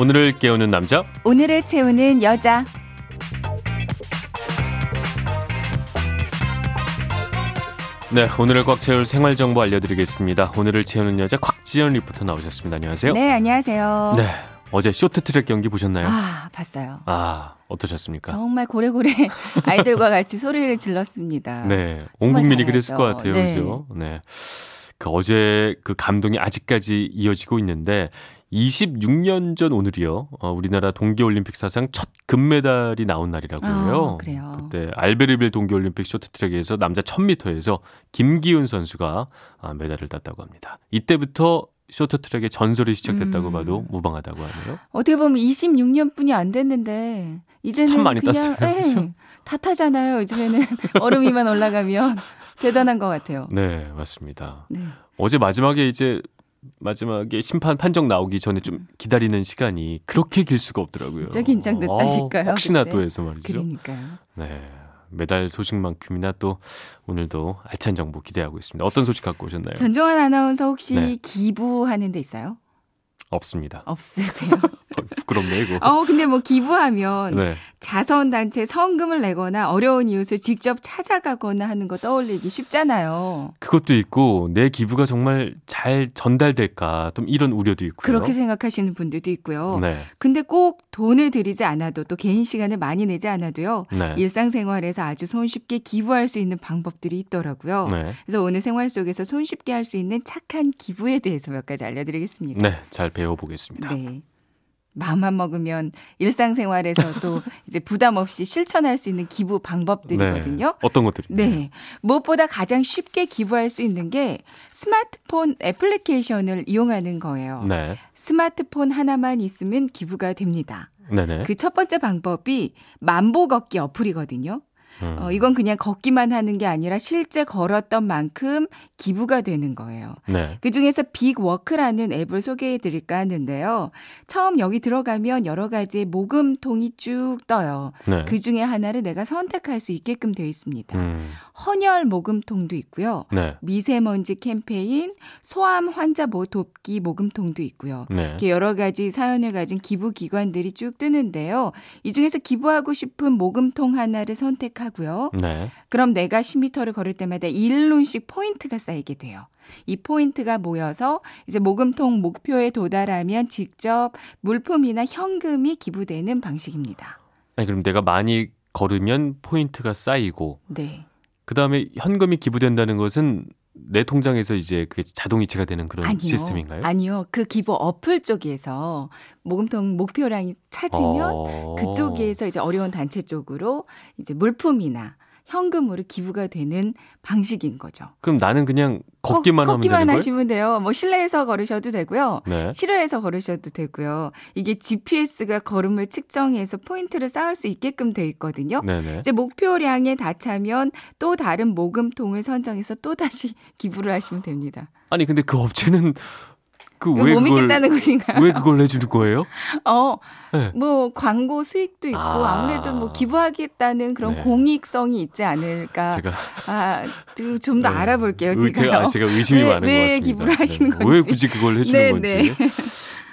오늘을 깨우는 남자 오늘을 채우는 여자 네 오늘을 꽉 채울 생활 정보 알려드리겠습니다 오늘을 채우는 여자 곽지연 리포터 나오셨습니다 안녕하세요 네 안녕하세요 네, 어제 쇼트트랙 경기 보셨나요 아 봤어요 아 어떠셨습니까 정말 고래고래 아이들과 같이 소리를 질렀습니다 네, 온 국민이. 그랬을 것 같아요. 네. 그죠? 네. 그 어제 그 감동이 아직까지 이어지고 있는데 26년 전 오늘이요. 어, 우리나라 동계올림픽 사상 첫 금메달이 나온 날이라고 해요. 아, 그래요. 그때 알베르빌 동계올림픽 쇼트트랙에서 남자 1000m에서 김기훈 선수가 아, 메달을 땄다고 합니다. 이때부터 쇼트트랙의 전설이 시작됐다고 음. 봐도 무방하다고 하네요. 어떻게 보면 26년뿐이 안 됐는데 이제는 참 많이 그냥 땄어요. 예, 그죠? 다 타잖아요 요즘에는 얼음 위만 올라가면 대단한 것 같아요 네, 맞습니다. 네. 어제 마지막에 이제 마지막에 심판 판정 나오기 전에 좀 기다리는 시간이 그렇게 길 수가 없더라고요. 진짜 긴장됐다니까요, 어, 혹시나 그때. 또 해서 말이죠. 그러니까요 네. 메달 소식만큼이나 또 오늘도 알찬 정보 기대하고 있습니다. 어떤 소식 갖고 오셨나요? 전종환 아나운서 혹시 네. 기부하는 데 있어요? 없습니다. 없으세요? 어, 부끄럽네 이거. 어 근데 뭐 기부하면 네. 자선 단체 성금을 내거나 어려운 이웃을 직접 찾아가거나 하는 거 떠올리기 쉽잖아요. 그것도 있고 내 기부가 정말 잘 전달될까 좀 이런 우려도 있고요. 그렇게 생각하시는 분들도 있고요. 네. 근데 꼭 돈을 들이지 않아도 또 개인 시간을 많이 내지 않아도요. 네. 일상생활에서 아주 손쉽게 기부할 수 있는 방법들이 있더라고요. 네. 그래서 오늘 생활 속에서 손쉽게 할 수 있는 착한 기부에 대해서 몇 가지 알려드리겠습니다. 네, 잘 배워보겠습니다. 네. 마음만 먹으면 일상생활에서도 이제 부담 없이 실천할 수 있는 기부 방법들이거든요. 네. 어떤 것들이? 네. 무엇보다 가장 쉽게 기부할 수 있는 게 스마트폰 애플리케이션을 이용하는 거예요. 네. 스마트폰 하나만 있으면 기부가 됩니다. 네네. 그첫 번째 방법이 만보 걷기 어플이거든요. 음. 어, 이건 그냥 걷기만 하는 게 아니라 실제 걸었던 만큼 기부가 되는 거예요. 네. 그 중에서 빅워크라는 앱을 소개해 드릴까 하는데요. 처음 여기 들어가면 여러 가지의 모금통이 쭉 떠요. 네. 그 중에 하나를 내가 선택할 수 있게끔 되어 있습니다. 음. 헌혈 모금통도 있고요. 네. 미세먼지 캠페인, 소아암 환자 모 돕기 모금통도 있고요. 네. 이렇게 여러 가지 사연을 가진 기부 기관들이 쭉 뜨는데요. 이 중에서 기부하고 싶은 모금통 하나를 선택하고요. 네. 그럼 내가 10m를 걸을 때마다 1눈씩 포인트가 쌓이게 돼요. 이 포인트가 모여서 이제 모금통 목표에 도달하면 직접 물품이나 현금이 기부되는 방식입니다. 아니 그럼 내가 많이 걸으면 포인트가 쌓이고 네. 그 다음에 현금이 기부된다는 것은 내 통장에서 이제 그 자동 이체가 되는 그런 아니요. 시스템인가요? 아니요. 그 기부 어플 쪽에서 모금통 목표량이 찼으면 어. 그쪽에서 이제 어려운 단체 쪽으로 이제 물품이나 현금으로 기부가 되는 방식인 거죠. 그럼 나는 그냥 걷기만 거- 하면 걷기만 되는? 하시면 돼요. 뭐 실내에서 걸으셔도 되고요. 네. 실외에서 걸으셔도 되고요. 이게 GPS가 걸음을 측정해서 포인트를 쌓을 수 있게끔 돼 있거든요. 네네. 이제 목표량에 다 차면 또 다른 모금통을 선정해서 또 다시 기부를 하시면 됩니다. 아니 근데 그 업체는 그 이거 왜못 믿겠다는 것인가요? 왜 그걸 해주는 거예요? 어, 네. 뭐 광고 수익도 있고 아. 아. 무래도뭐 기부하겠다는 그런 네. 공익성이 있지 않을까. 제가 아, 좀더 네. 알아볼게요. 제가, 아, 제가 의심이 왜- 많은 왜 것 같습니다. 기부를 하시는 건지. 왜 굳이 그걸 해주는 네, 건지 네.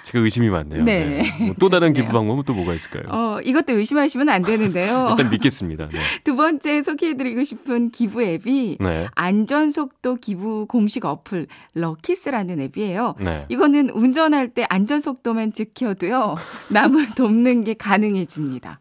제가 의심이 많네요. 네. 뭐또 다른 그러시네요. 기부 방법은 또 뭐가 있을까요? 어, 이것도 의심하시면 안 되는데요. 일단 믿겠습니다. 네. 두 번째 소개해드리고 싶은 기부 앱이 네. 안전속도 기부 공식 어플 럭키스라는 앱이에요. 네. 이거는 운전할 때 안전속도만 지켜도요, 남을 돕는 게 가능해집니다.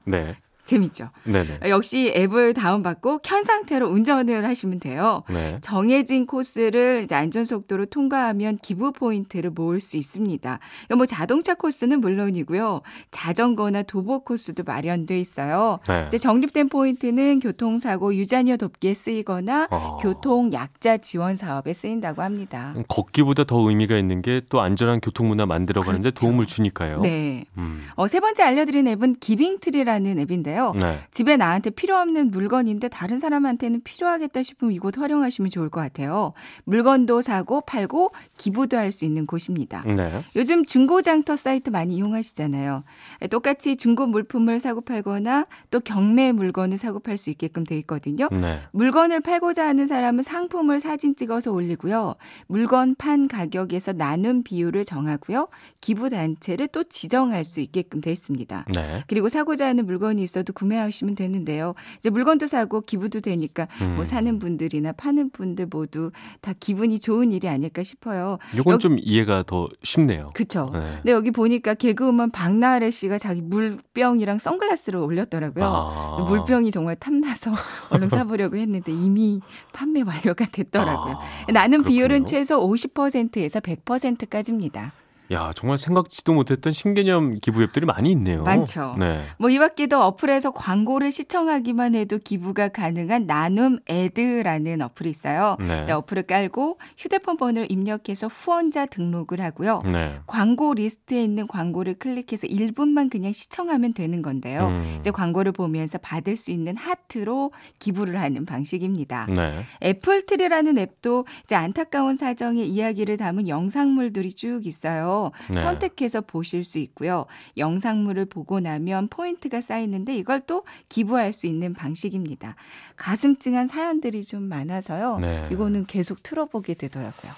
네. 재밌죠? 네네. 역시 앱을 다운받고 켠 상태로 운전을 하시면 돼요. 네. 정해진 코스를 이제 안전 속도로 통과하면 기부 포인트를 모을 수 있습니다. 뭐 자동차 코스는 물론이고요. 자전거나 도보 코스도 마련돼 있어요. 네. 이제 적립된 포인트는 교통사고 유자녀 돕기에 쓰이거나 어. 교통 약자 지원 사업에 쓰인다고 합니다. 걷기보다 더 의미가 있는 게 또 안전한 교통 문화 만들어가는데 그렇죠. 도움을 주니까요. 네. 음. 어, 세 번째 알려드린 앱은 기빙트리라는 앱인데요. 있는데요. 네. 집에 나한테 필요 없는 물건인데 다른 사람한테는 필요하겠다 싶으면 이곳 활용하시면 좋을 것 같아요. 물건도 사고 팔고 기부도 할 수 있는 곳입니다. 네. 요즘 중고장터 사이트 많이 이용하시잖아요. 똑같이 중고 물품을 사고 팔거나 또 경매 물건을 사고 팔 수 있게끔 돼 있거든요. 네. 물건을 팔고자 하는 사람은 상품을 사진 찍어서 올리고요. 물건 판 가격에서 나눈 비율을 정하고요. 기부 단체를 또 지정할 수 있게끔 돼 있습니다. 네. 그리고 사고자 하는 물건이 있어 도 구매하시면 되는데요. 이제 물건도 사고 기부도 되니까 음. 뭐 사는 분들이나 파는 분들 모두 다 기분이 좋은 일이 아닐까 싶어요. 여기- 좀 이해가 더 쉽네요. 그쵸? 네. 근데 여기 보니까 개그우먼 박나래 씨가 자기 물병이랑 선글라스를 올렸더라고요. 아. 물병이 정말 탐나서 얼른 사보려고 했는데 이미 판매 완료가 됐더라고요. 아, 나는 그렇군요. 비율은 최소 50%에서 100%까지입니다. 야, 정말 생각지도 못했던 신개념 기부 앱들이 많이 있네요. 많죠. 네. 뭐 이 밖에도 어플에서 광고를 시청하기만 해도 기부가 가능한 나눔 애드라는 어플이 있어요. 네. 자, 어플을 깔고 휴대폰 번호를 입력해서 후원자 등록을 하고요. 네. 광고 리스트에 있는 광고를 클릭해서 1분만 그냥 시청하면 되는 건데요. 음. 이제 광고를 보면서 받을 수 있는 하트로 기부를 하는 방식입니다. 네. 애플트리라는 앱도 이제 안타까운 사정의 이야기를 담은 영상물들이 쭉 있어요. 네. 선택해서 보실 수 있고요. 영상물을 보고 나면 포인트가 쌓이는데 이걸 또 기부할 수 있는 방식입니다. 가슴 찡한 사연들이 좀 많아서요. 네. 이거는 계속 틀어보게 되더라고요.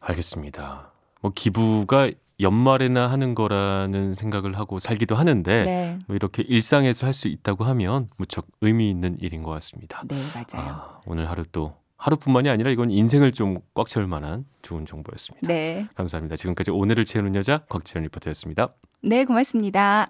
알겠습니다. 뭐 기부가 연말에나 하는 거라는 생각을 하고 살기도 하는데 네. 뭐 이렇게 일상에서 할 수 있다고 하면 무척 의미 있는 일인 것 같습니다. 네, 맞아요. 아, 오늘 하루 또 하루뿐만이 아니라 이건 인생을 좀 꽉 채울 만한 좋은 정보였습니다. 네. 감사합니다. 지금까지 오늘을 채우는 여자 곽지연 리포터였습니다. 네, 고맙습니다.